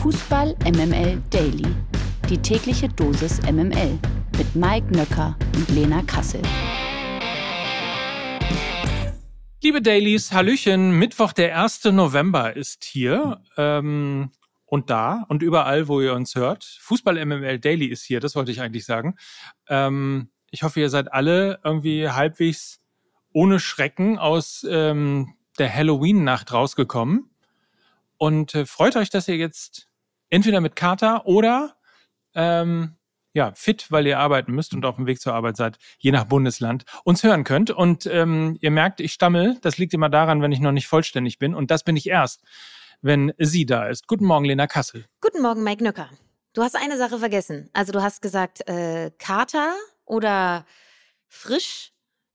Fußball MML Daily. Die tägliche Dosis MML mit Mike Nöcker und Lena Kassel. Liebe Dailies, Hallöchen, Mittwoch, der 1. November ist hier ähm, und da und überall, wo ihr uns hört. Fußball MML Daily ist hier, das wollte ich eigentlich sagen. Ähm, ich hoffe, ihr seid alle irgendwie halbwegs ohne Schrecken aus ähm, der Halloween-Nacht rausgekommen und äh, freut euch, dass ihr jetzt entweder mit Kater oder ähm, ja, fit, weil ihr arbeiten müsst und auf dem Weg zur Arbeit seid, je nach Bundesland, uns hören könnt. Und ähm, ihr merkt, ich stammel. Das liegt immer daran, wenn ich noch nicht vollständig bin. Und das bin ich erst, wenn sie da ist. Guten Morgen, Lena Kassel. Guten Morgen, Mike Nöcker. Du hast eine Sache vergessen. Also du hast gesagt, äh, Kater oder frisch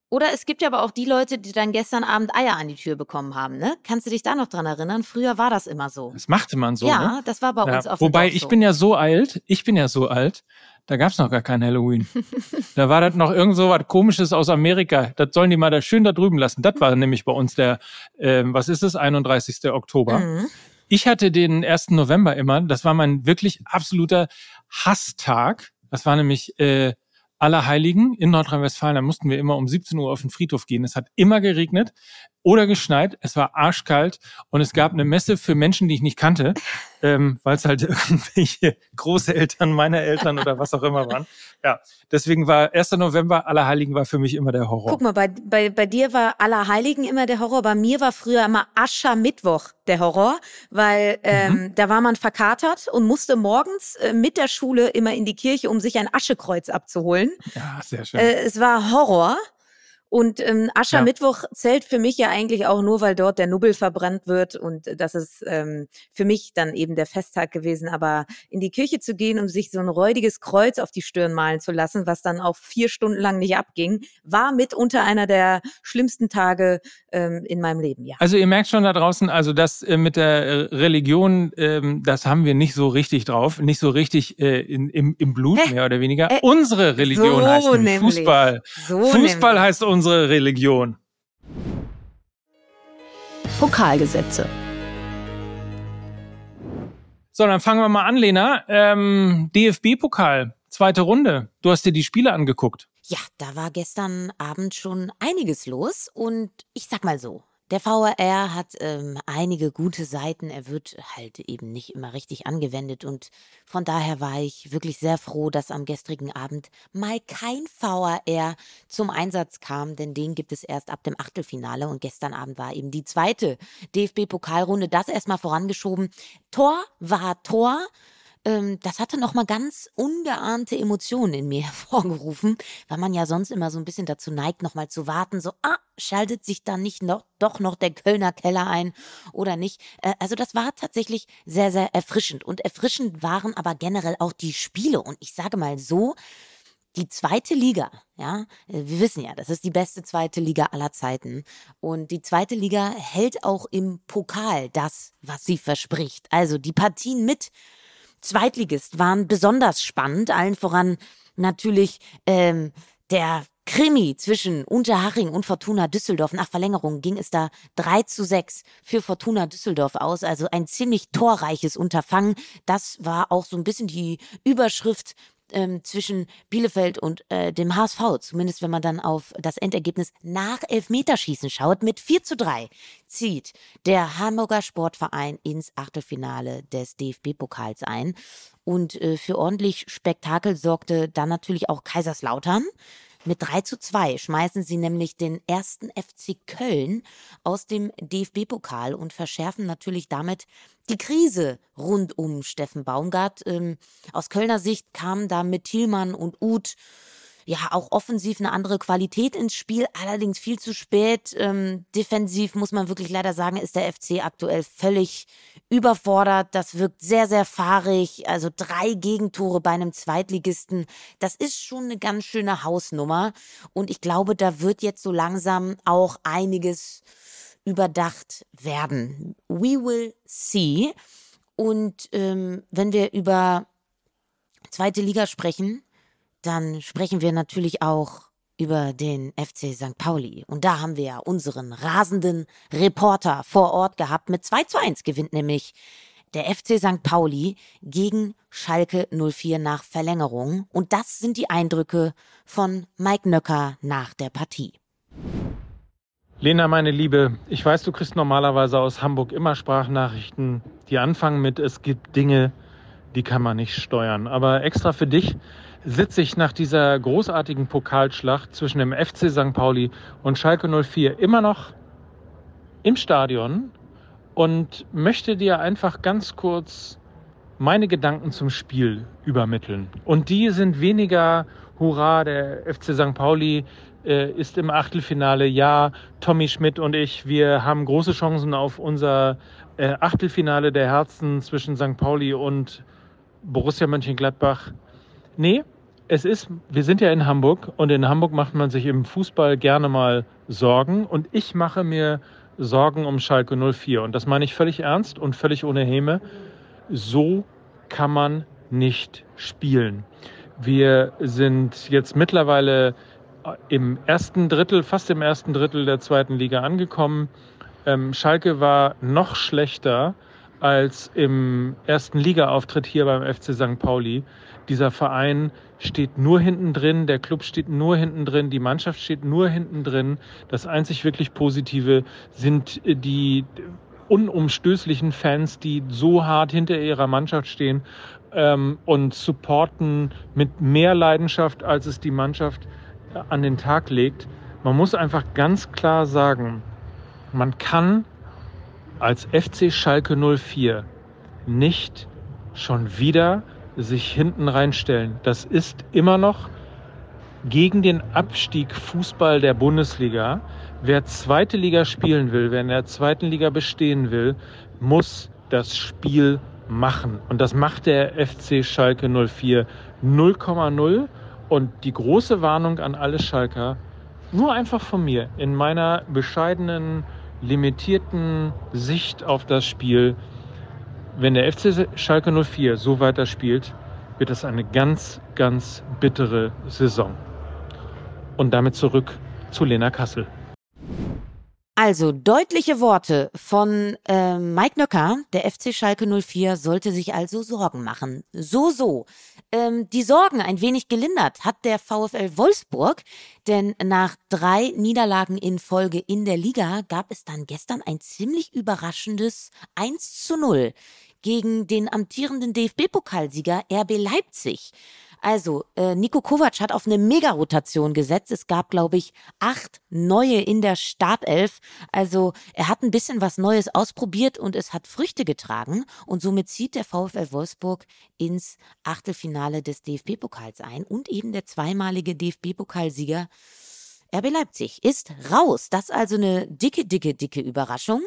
oder es gibt ja aber auch die Leute, die dann gestern Abend Eier an die Tür bekommen haben, ne? Kannst du dich da noch dran erinnern? Früher war das immer so. Das machte man so. Ja, ne? das war bei Ja, uns auf Wobei, ich so. bin ja so alt, ich bin ja so alt, da gab's noch gar kein Halloween. da war das noch irgend so was Komisches aus Amerika. Das sollen die mal da schön da drüben lassen. Das war nämlich bei uns der, ähm, was ist es, 31. Oktober. Mhm. Ich hatte den 1. November immer, das war mein wirklich absoluter Hasstag. Das war nämlich äh, Allerheiligen in Nordrhein-Westfalen. Da mussten wir immer um 17 Uhr auf den Friedhof gehen. Es hat immer geregnet oder geschneit. Es war arschkalt und es gab eine Messe für Menschen, die ich nicht kannte, ähm, weil es halt irgendwelche Großeltern meiner Eltern oder was auch immer waren. Ja, deswegen war 1. November Allerheiligen war für mich immer der Horror. Guck mal, bei, bei, bei dir war Allerheiligen immer der Horror. Bei mir war früher immer Aschermittwoch der Horror, weil ähm, Mhm. da war man verkatert und musste morgens äh, mit der Schule immer in die Kirche, um sich ein Aschekreuz abzuholen. Ja, sehr schön. Äh, es war Horror. Und ähm, Aschermittwoch zählt für mich ja eigentlich auch nur, weil dort der Nubbel verbrannt wird und das ist ähm, für mich dann eben der Festtag gewesen. Aber in die Kirche zu gehen und sich so ein räudiges Kreuz auf die Stirn malen zu lassen, was dann auch vier Stunden lang nicht abging, war mitunter einer der schlimmsten Tage ähm, in meinem Leben, ja. Also ihr merkt schon da draußen, also das äh, mit der äh, Religion, ähm, das haben wir nicht so richtig drauf, nicht so richtig äh, in, im, im Blut, Hä? mehr oder weniger. Äh, unsere Religion so heißt nämlich. Fußball. So Fußball nämlich. heißt unsere Religion. Pokalgesetze. So, dann fangen wir mal an, Lena. Ähm, DFB-Pokal, zweite Runde. Du hast dir die Spiele angeguckt. Ja, da war gestern Abend schon einiges los und ich sag mal so, der VAR hat ähm, einige gute Seiten, er wird halt eben nicht immer richtig angewendet. Und von daher war ich wirklich sehr froh, dass am gestrigen Abend mal kein VAR zum Einsatz kam, denn den gibt es erst ab dem Achtelfinale. Und gestern Abend war eben die zweite DFB-Pokalrunde, das erstmal vorangeschoben. Tor war Tor, ähm, das hatte nochmal ganz ungeahnte Emotionen in mir hervorgerufen, weil man ja sonst immer so ein bisschen dazu neigt, nochmal zu warten, so, ah, schaltet sich dann nicht noch, doch noch der Kölner Keller ein oder nicht. Äh, also das war tatsächlich sehr, sehr erfrischend. Und erfrischend waren aber generell auch die Spiele. Und ich sage mal so, die zweite Liga, ja, äh, wir wissen ja, das ist die beste zweite Liga aller Zeiten. Und die zweite Liga hält auch im Pokal das, was sie verspricht. Also die Partien mit Zweitligist waren besonders spannend, allen voran natürlich ähm, der Krimi zwischen Unterhaching und Fortuna Düsseldorf. Nach Verlängerung ging es da 3 zu 6 für Fortuna Düsseldorf aus. Also ein ziemlich torreiches Unterfangen. Das war auch so ein bisschen die Überschrift ähm, zwischen Bielefeld und äh, dem HSV. Zumindest wenn man dann auf das Endergebnis nach Elfmeterschießen schaut. Mit 4 zu 3 zieht der Hamburger Sportverein ins Achtelfinale des DFB-Pokals ein. Und äh, für ordentlich Spektakel sorgte dann natürlich auch Kaiserslautern. Mit 3 zu 2 schmeißen sie nämlich den ersten FC Köln aus dem DFB-Pokal und verschärfen natürlich damit die Krise rund um Steffen Baumgart. Ähm, aus Kölner Sicht kamen da mit Thielmann und Uth ja auch offensiv eine andere Qualität ins Spiel, allerdings viel zu spät. Ähm, defensiv muss man wirklich leider sagen, ist der FC aktuell völlig überfordert. Das wirkt sehr, sehr fahrig. Also drei Gegentore bei einem Zweitligisten. Das ist schon eine ganz schöne Hausnummer. Und ich glaube, da wird jetzt so langsam auch einiges überdacht werden. We will see. Und ähm, wenn wir über zweite Liga sprechen, dann sprechen wir natürlich auch über den FC St. Pauli. Und da haben wir ja unseren rasenden Reporter vor Ort gehabt. Mit 2 zu 1 gewinnt nämlich der FC St. Pauli gegen Schalke 04 nach Verlängerung. Und das sind die Eindrücke von Mike Nöcker nach der Partie. Lena, meine Liebe, ich weiß, du kriegst normalerweise aus Hamburg immer Sprachnachrichten, die anfangen mit, es gibt Dinge, die kann man nicht steuern. Aber extra für dich sitze ich nach dieser großartigen Pokalschlacht zwischen dem FC St. Pauli und Schalke 04 immer noch im Stadion und möchte dir einfach ganz kurz meine Gedanken zum Spiel übermitteln. Und die sind weniger, hurra, der FC St. Pauli äh, ist im Achtelfinale. Ja, Tommy Schmidt und ich, wir haben große Chancen auf unser äh, Achtelfinale der Herzen zwischen St. Pauli und Borussia Mönchengladbach. Nee, es ist, wir sind ja in Hamburg und in Hamburg macht man sich im Fußball gerne mal Sorgen und ich mache mir Sorgen um Schalke 04 und das meine ich völlig ernst und völlig ohne Häme. So kann man nicht spielen. Wir sind jetzt mittlerweile im ersten Drittel, fast im ersten Drittel der zweiten Liga angekommen. Ähm, Schalke war noch schlechter als im ersten Liga-Auftritt hier beim FC St. Pauli. Dieser Verein steht nur hinten drin, der Club steht nur hinten drin, die Mannschaft steht nur hinten drin. Das einzig wirklich Positive sind die unumstößlichen Fans, die so hart hinter ihrer Mannschaft stehen ähm, und supporten mit mehr Leidenschaft, als es die Mannschaft an den Tag legt. Man muss einfach ganz klar sagen, man kann als FC Schalke 04 nicht schon wieder sich hinten reinstellen. Das ist immer noch gegen den Abstieg Fußball der Bundesliga. Wer zweite Liga spielen will, wer in der zweiten Liga bestehen will, muss das Spiel machen. Und das macht der FC Schalke 04 0,0. Und die große Warnung an alle Schalker, nur einfach von mir, in meiner bescheidenen limitierten Sicht auf das Spiel, wenn der FC Schalke 04 so weiterspielt, wird es eine ganz, ganz bittere Saison. Und damit zurück zu Lena Kassel. Also deutliche Worte von äh, Mike Nöcker. Der FC Schalke 04 sollte sich also Sorgen machen. So, so. Ähm, die Sorgen ein wenig gelindert hat der VfL Wolfsburg, denn nach drei Niederlagen in Folge in der Liga gab es dann gestern ein ziemlich überraschendes 1 zu 0 gegen den amtierenden DFB-Pokalsieger RB Leipzig. Also, äh, Nico Kovac hat auf eine Mega-Rotation gesetzt. Es gab, glaube ich, acht neue in der Startelf. Also, er hat ein bisschen was Neues ausprobiert und es hat Früchte getragen. Und somit zieht der VfL Wolfsburg ins Achtelfinale des DFB-Pokals ein. Und eben der zweimalige DFB-Pokalsieger RB Leipzig ist raus. Das ist also eine dicke, dicke, dicke Überraschung.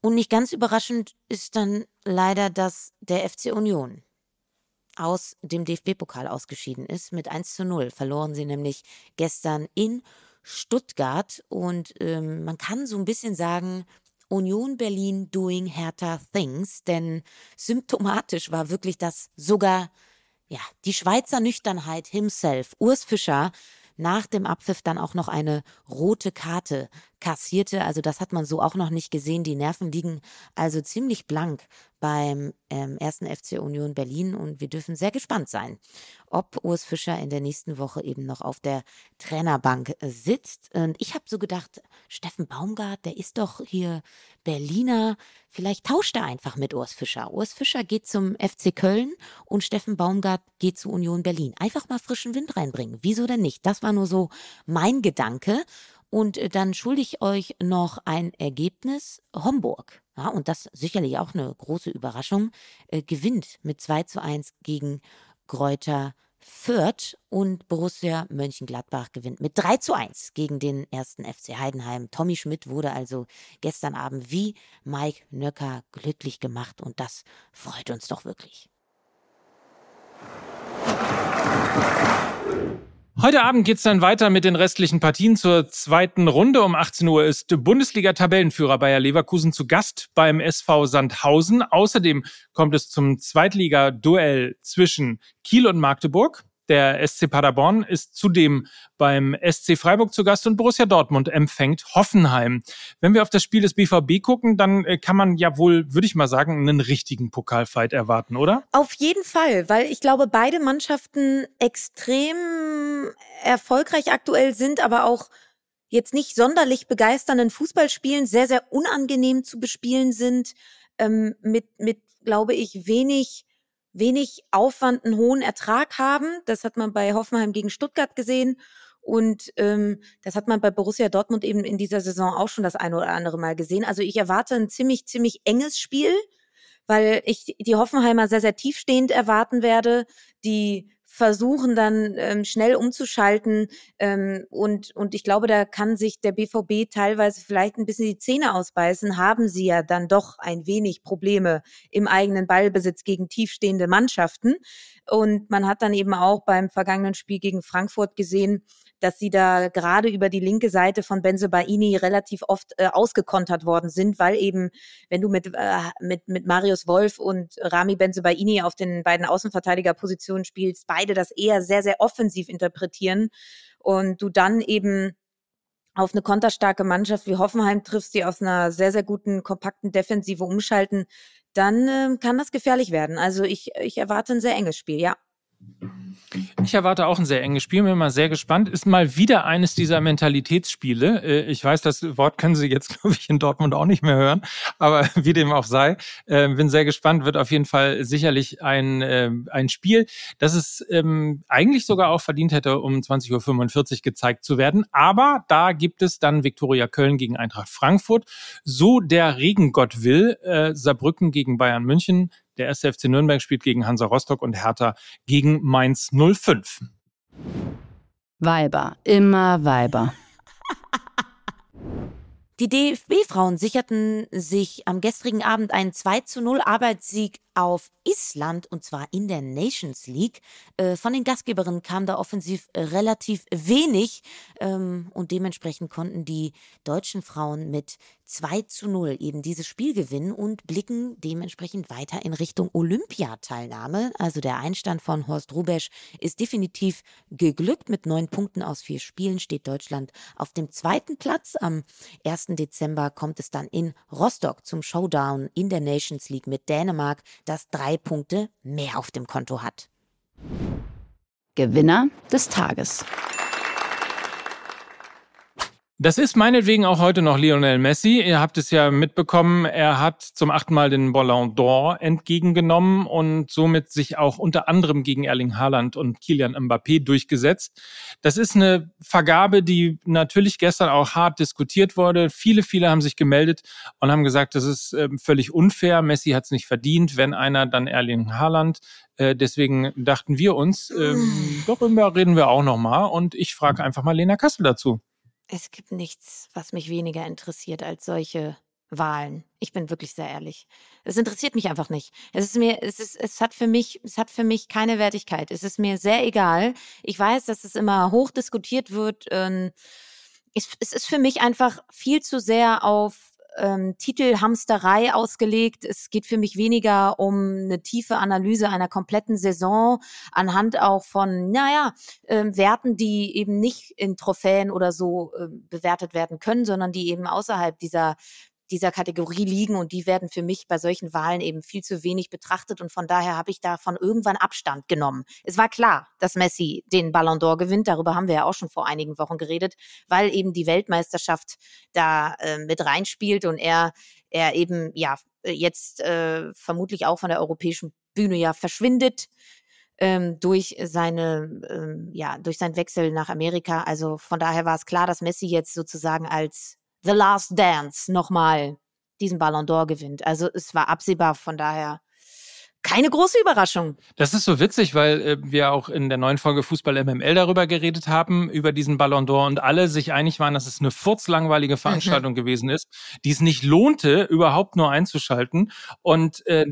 Und nicht ganz überraschend ist dann leider, dass der FC Union aus dem DFB-Pokal ausgeschieden ist. Mit 1 zu 0 verloren sie nämlich gestern in Stuttgart. Und ähm, man kann so ein bisschen sagen, Union Berlin doing Hertha Things, denn symptomatisch war wirklich das sogar, ja, die Schweizer Nüchternheit himself, Urs Fischer, nach dem Abpfiff dann auch noch eine rote Karte kassierte. Also das hat man so auch noch nicht gesehen. Die Nerven liegen also ziemlich blank beim ähm, ersten FC Union Berlin und wir dürfen sehr gespannt sein, ob Urs Fischer in der nächsten Woche eben noch auf der Trainerbank sitzt. Und ich habe so gedacht, Steffen Baumgart, der ist doch hier Berliner, vielleicht tauscht er einfach mit Urs Fischer. Urs Fischer geht zum FC Köln und Steffen Baumgart geht zu Union Berlin. Einfach mal frischen Wind reinbringen. Wieso denn nicht? Das war nur so mein Gedanke. Und äh, dann schulde ich euch noch ein Ergebnis. Homburg, ja, und das sicherlich auch eine große Überraschung, äh, gewinnt mit 2 zu 1 gegen Gräuter Fürth und Borussia Mönchengladbach gewinnt mit 3 zu 1 gegen den ersten FC Heidenheim. Tommy Schmidt wurde also gestern Abend wie Mike Nöcker glücklich gemacht und das freut uns doch wirklich. Heute Abend geht's dann weiter mit den restlichen Partien zur zweiten Runde. Um 18 Uhr ist Bundesliga-Tabellenführer Bayer Leverkusen zu Gast beim SV Sandhausen. Außerdem kommt es zum Zweitliga-Duell zwischen Kiel und Magdeburg. Der SC Paderborn ist zudem beim SC Freiburg zu Gast und Borussia Dortmund empfängt Hoffenheim. Wenn wir auf das Spiel des BVB gucken, dann äh, kann man ja wohl, würde ich mal sagen, einen richtigen Pokalfight erwarten, oder? Auf jeden Fall, weil ich glaube, beide Mannschaften extrem erfolgreich aktuell sind, aber auch jetzt nicht sonderlich begeisternden Fußballspielen sehr, sehr unangenehm zu bespielen sind, ähm, mit, mit, glaube ich, wenig wenig Aufwand einen hohen Ertrag haben. Das hat man bei Hoffenheim gegen Stuttgart gesehen. Und ähm, das hat man bei Borussia Dortmund eben in dieser Saison auch schon das eine oder andere Mal gesehen. Also ich erwarte ein ziemlich, ziemlich enges Spiel, weil ich die Hoffenheimer sehr, sehr tiefstehend erwarten werde, die versuchen dann ähm, schnell umzuschalten. Ähm, und, und ich glaube, da kann sich der BVB teilweise vielleicht ein bisschen die Zähne ausbeißen. Haben sie ja dann doch ein wenig Probleme im eigenen Ballbesitz gegen tiefstehende Mannschaften. Und man hat dann eben auch beim vergangenen Spiel gegen Frankfurt gesehen, dass sie da gerade über die linke Seite von Benzebaini relativ oft äh, ausgekontert worden sind, weil eben, wenn du mit, äh, mit, mit Marius Wolf und Rami Benzebaini auf den beiden Außenverteidigerpositionen spielst, beide das eher sehr, sehr offensiv interpretieren und du dann eben auf eine konterstarke Mannschaft wie Hoffenheim triffst, die aus einer sehr, sehr guten, kompakten Defensive umschalten, dann äh, kann das gefährlich werden. Also ich, ich erwarte ein sehr enges Spiel, ja. Ich erwarte auch ein sehr enges Spiel, bin mal sehr gespannt. Ist mal wieder eines dieser Mentalitätsspiele. Äh, ich weiß, das Wort können Sie jetzt, glaube ich, in Dortmund auch nicht mehr hören, aber wie dem auch sei, äh, bin sehr gespannt. Wird auf jeden Fall sicherlich ein, äh, ein Spiel, das es ähm, eigentlich sogar auch verdient hätte, um 20.45 Uhr gezeigt zu werden. Aber da gibt es dann Viktoria Köln gegen Eintracht Frankfurt. So der Regengott will, Saarbrücken gegen Bayern München, der erste FC Nürnberg spielt gegen Hansa Rostock und Hertha gegen Mainz 05. Weiber, immer Weiber. Die DFB-Frauen sicherten sich am gestrigen Abend einen 2 zu 0 Arbeitssieg auf Island und zwar in der Nations League. Äh, von den Gastgeberinnen kam da offensiv relativ wenig ähm, und dementsprechend konnten die deutschen Frauen mit 2 zu 0 eben dieses Spiel gewinnen und blicken dementsprechend weiter in Richtung Olympiateilnahme. Also der Einstand von Horst Rubesch ist definitiv geglückt. Mit neun Punkten aus vier Spielen steht Deutschland auf dem zweiten Platz. Am 1. Dezember kommt es dann in Rostock zum Showdown in der Nations League mit Dänemark das drei Punkte mehr auf dem Konto hat. Gewinner des Tages. Das ist meinetwegen auch heute noch Lionel Messi. Ihr habt es ja mitbekommen, er hat zum achten Mal den Ballon d'Or entgegengenommen und somit sich auch unter anderem gegen Erling Haaland und Kilian Mbappé durchgesetzt. Das ist eine Vergabe, die natürlich gestern auch hart diskutiert wurde. Viele, viele haben sich gemeldet und haben gesagt, das ist ähm, völlig unfair. Messi hat es nicht verdient, wenn einer dann Erling Haaland. Äh, deswegen dachten wir uns, ähm, darüber reden wir auch nochmal und ich frage einfach mal Lena Kassel dazu. Es gibt nichts, was mich weniger interessiert als solche Wahlen. Ich bin wirklich sehr ehrlich. Es interessiert mich einfach nicht. Es ist mir, es ist, es hat für mich, es hat für mich keine Wertigkeit. Es ist mir sehr egal. Ich weiß, dass es immer hoch diskutiert wird. Ähm, es, es ist für mich einfach viel zu sehr auf ähm, Titelhamsterei ausgelegt. Es geht für mich weniger um eine tiefe Analyse einer kompletten Saison anhand auch von, naja, ähm, Werten, die eben nicht in Trophäen oder so äh, bewertet werden können, sondern die eben außerhalb dieser dieser Kategorie liegen und die werden für mich bei solchen Wahlen eben viel zu wenig betrachtet und von daher habe ich davon irgendwann Abstand genommen. Es war klar, dass Messi den Ballon d'Or gewinnt, darüber haben wir ja auch schon vor einigen Wochen geredet, weil eben die Weltmeisterschaft da äh, mit reinspielt und er er eben ja jetzt äh, vermutlich auch von der europäischen Bühne ja verschwindet ähm, durch seine, ähm, ja, durch seinen Wechsel nach Amerika. Also von daher war es klar, dass Messi jetzt sozusagen als The Last Dance nochmal diesen Ballon d'Or gewinnt. Also es war absehbar, von daher keine große Überraschung. Das ist so witzig, weil äh, wir auch in der neuen Folge Fußball MML darüber geredet haben, über diesen Ballon d'Or und alle sich einig waren, dass es eine furzlangweilige Veranstaltung mhm. gewesen ist, die es nicht lohnte, überhaupt nur einzuschalten. Und äh,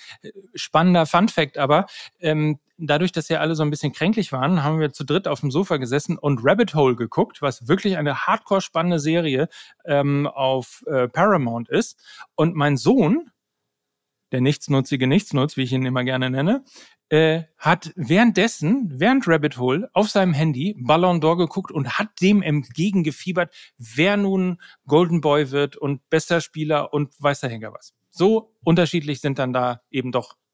spannender Fun Fact aber, ähm, dadurch, dass ja alle so ein bisschen kränklich waren, haben wir zu dritt auf dem Sofa gesessen und Rabbit Hole geguckt, was wirklich eine hardcore spannende Serie ähm, auf äh, Paramount ist. Und mein Sohn der nichtsnutzige Nichtsnutz, wie ich ihn immer gerne nenne, äh, hat währenddessen, während Rabbit Hole, auf seinem Handy Ballon d'Or geguckt und hat dem entgegengefiebert, wer nun Golden Boy wird und bester Spieler und weiß der Henker was. So unterschiedlich sind dann da eben doch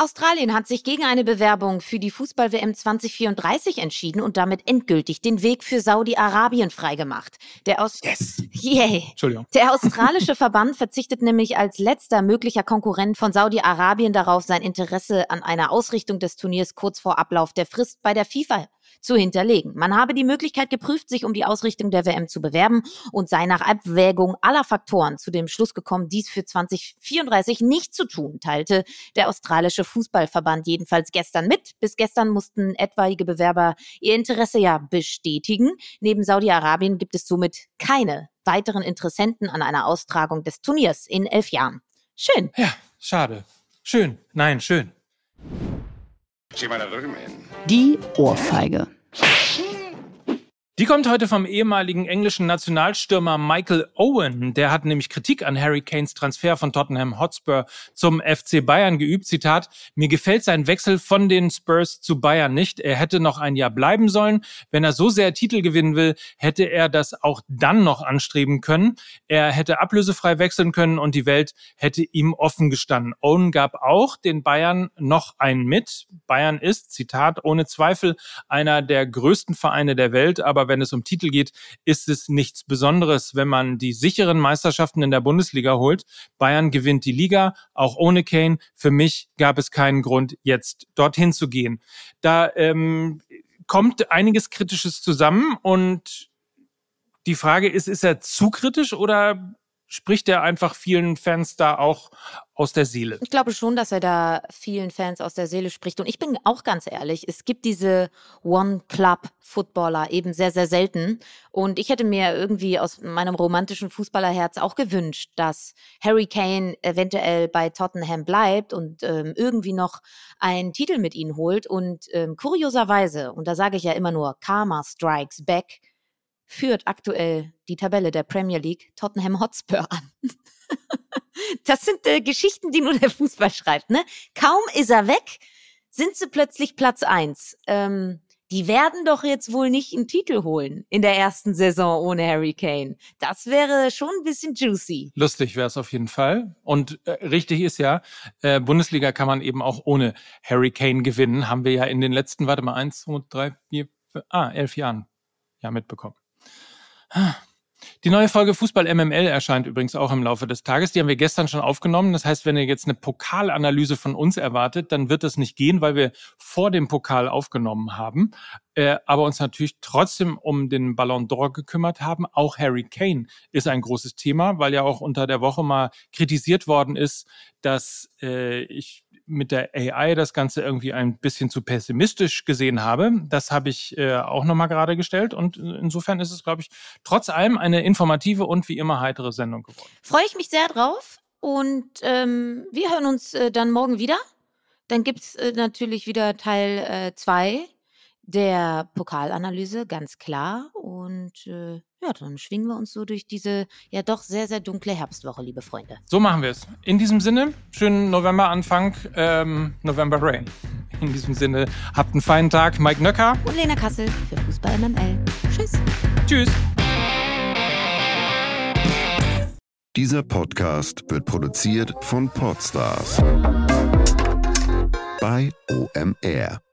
Australien hat sich gegen eine Bewerbung für die Fußball-WM 2034 entschieden und damit endgültig den Weg für Saudi-Arabien freigemacht. Der Aus Yes. Yay. Entschuldigung. Der australische Verband verzichtet nämlich als letzter möglicher Konkurrent von Saudi-Arabien darauf, sein Interesse an einer Ausrichtung des Turniers kurz vor Ablauf der Frist bei der FIFA zu hinterlegen. Man habe die Möglichkeit geprüft, sich um die Ausrichtung der WM zu bewerben und sei nach Abwägung aller Faktoren zu dem Schluss gekommen, dies für 2034 nicht zu tun, teilte der australische Fußballverband jedenfalls gestern mit. Bis gestern mussten etwaige Bewerber ihr Interesse ja bestätigen. Neben Saudi-Arabien gibt es somit keine weiteren Interessenten an einer Austragung des Turniers in elf Jahren. Schön. Ja, schade. Schön. Nein, schön. Die Ohrfeige. Die kommt heute vom ehemaligen englischen Nationalstürmer Michael Owen. Der hat nämlich Kritik an Harry Kanes Transfer von Tottenham Hotspur zum FC Bayern geübt. Zitat, mir gefällt sein Wechsel von den Spurs zu Bayern nicht. Er hätte noch ein Jahr bleiben sollen. Wenn er so sehr Titel gewinnen will, hätte er das auch dann noch anstreben können. Er hätte ablösefrei wechseln können und die Welt hätte ihm offen gestanden. Owen gab auch den Bayern noch einen mit. Bayern ist, Zitat, ohne Zweifel einer der größten Vereine der Welt, aber wenn es um Titel geht, ist es nichts Besonderes, wenn man die sicheren Meisterschaften in der Bundesliga holt. Bayern gewinnt die Liga, auch ohne Kane. Für mich gab es keinen Grund, jetzt dorthin zu gehen. Da ähm, kommt einiges Kritisches zusammen und die Frage ist, ist er zu kritisch oder spricht er einfach vielen Fans da auch aus der Seele? Ich glaube schon, dass er da vielen Fans aus der Seele spricht. Und ich bin auch ganz ehrlich, es gibt diese One-Club-Footballer eben sehr, sehr selten. Und ich hätte mir irgendwie aus meinem romantischen Fußballerherz auch gewünscht, dass Harry Kane eventuell bei Tottenham bleibt und ähm, irgendwie noch einen Titel mit ihnen holt. Und ähm, kurioserweise, und da sage ich ja immer nur, Karma strikes back, führt aktuell die Tabelle der Premier League Tottenham Hotspur an. das sind äh, Geschichten, die nur der Fußball schreibt. Ne? Kaum ist er weg, sind sie plötzlich Platz eins. Ähm, die werden doch jetzt wohl nicht einen Titel holen in der ersten Saison ohne Harry Kane. Das wäre schon ein bisschen juicy. Lustig wäre es auf jeden Fall. Und äh, richtig ist ja, äh, Bundesliga kann man eben auch ohne Harry Kane gewinnen. Haben wir ja in den letzten, warte mal, eins, zwei, drei, vier, fünf, ah, elf Jahren ja mitbekommen. Die neue Folge Fußball MML erscheint übrigens auch im Laufe des Tages. Die haben wir gestern schon aufgenommen. Das heißt, wenn ihr jetzt eine Pokalanalyse von uns erwartet, dann wird das nicht gehen, weil wir vor dem Pokal aufgenommen haben, äh, aber uns natürlich trotzdem um den Ballon d'Or gekümmert haben. Auch Harry Kane ist ein großes Thema, weil ja auch unter der Woche mal kritisiert worden ist, dass äh, ich mit der AI das Ganze irgendwie ein bisschen zu pessimistisch gesehen habe. Das habe ich äh, auch nochmal gerade gestellt und insofern ist es, glaube ich, trotz allem eine informative und wie immer heitere Sendung geworden. Freue ich mich sehr drauf und ähm, wir hören uns äh, dann morgen wieder. Dann gibt es äh, natürlich wieder Teil 2 äh, der Pokalanalyse, ganz klar. Und äh, ja, dann schwingen wir uns so durch diese ja doch sehr, sehr dunkle Herbstwoche, liebe Freunde. So machen wir es. In diesem Sinne, schönen Novemberanfang, ähm, November Rain. In diesem Sinne, habt einen feinen Tag. Mike Nöcker. Und Lena Kassel für Fußball MML. Tschüss. Tschüss. Dieser Podcast wird produziert von Podstars bei OMR.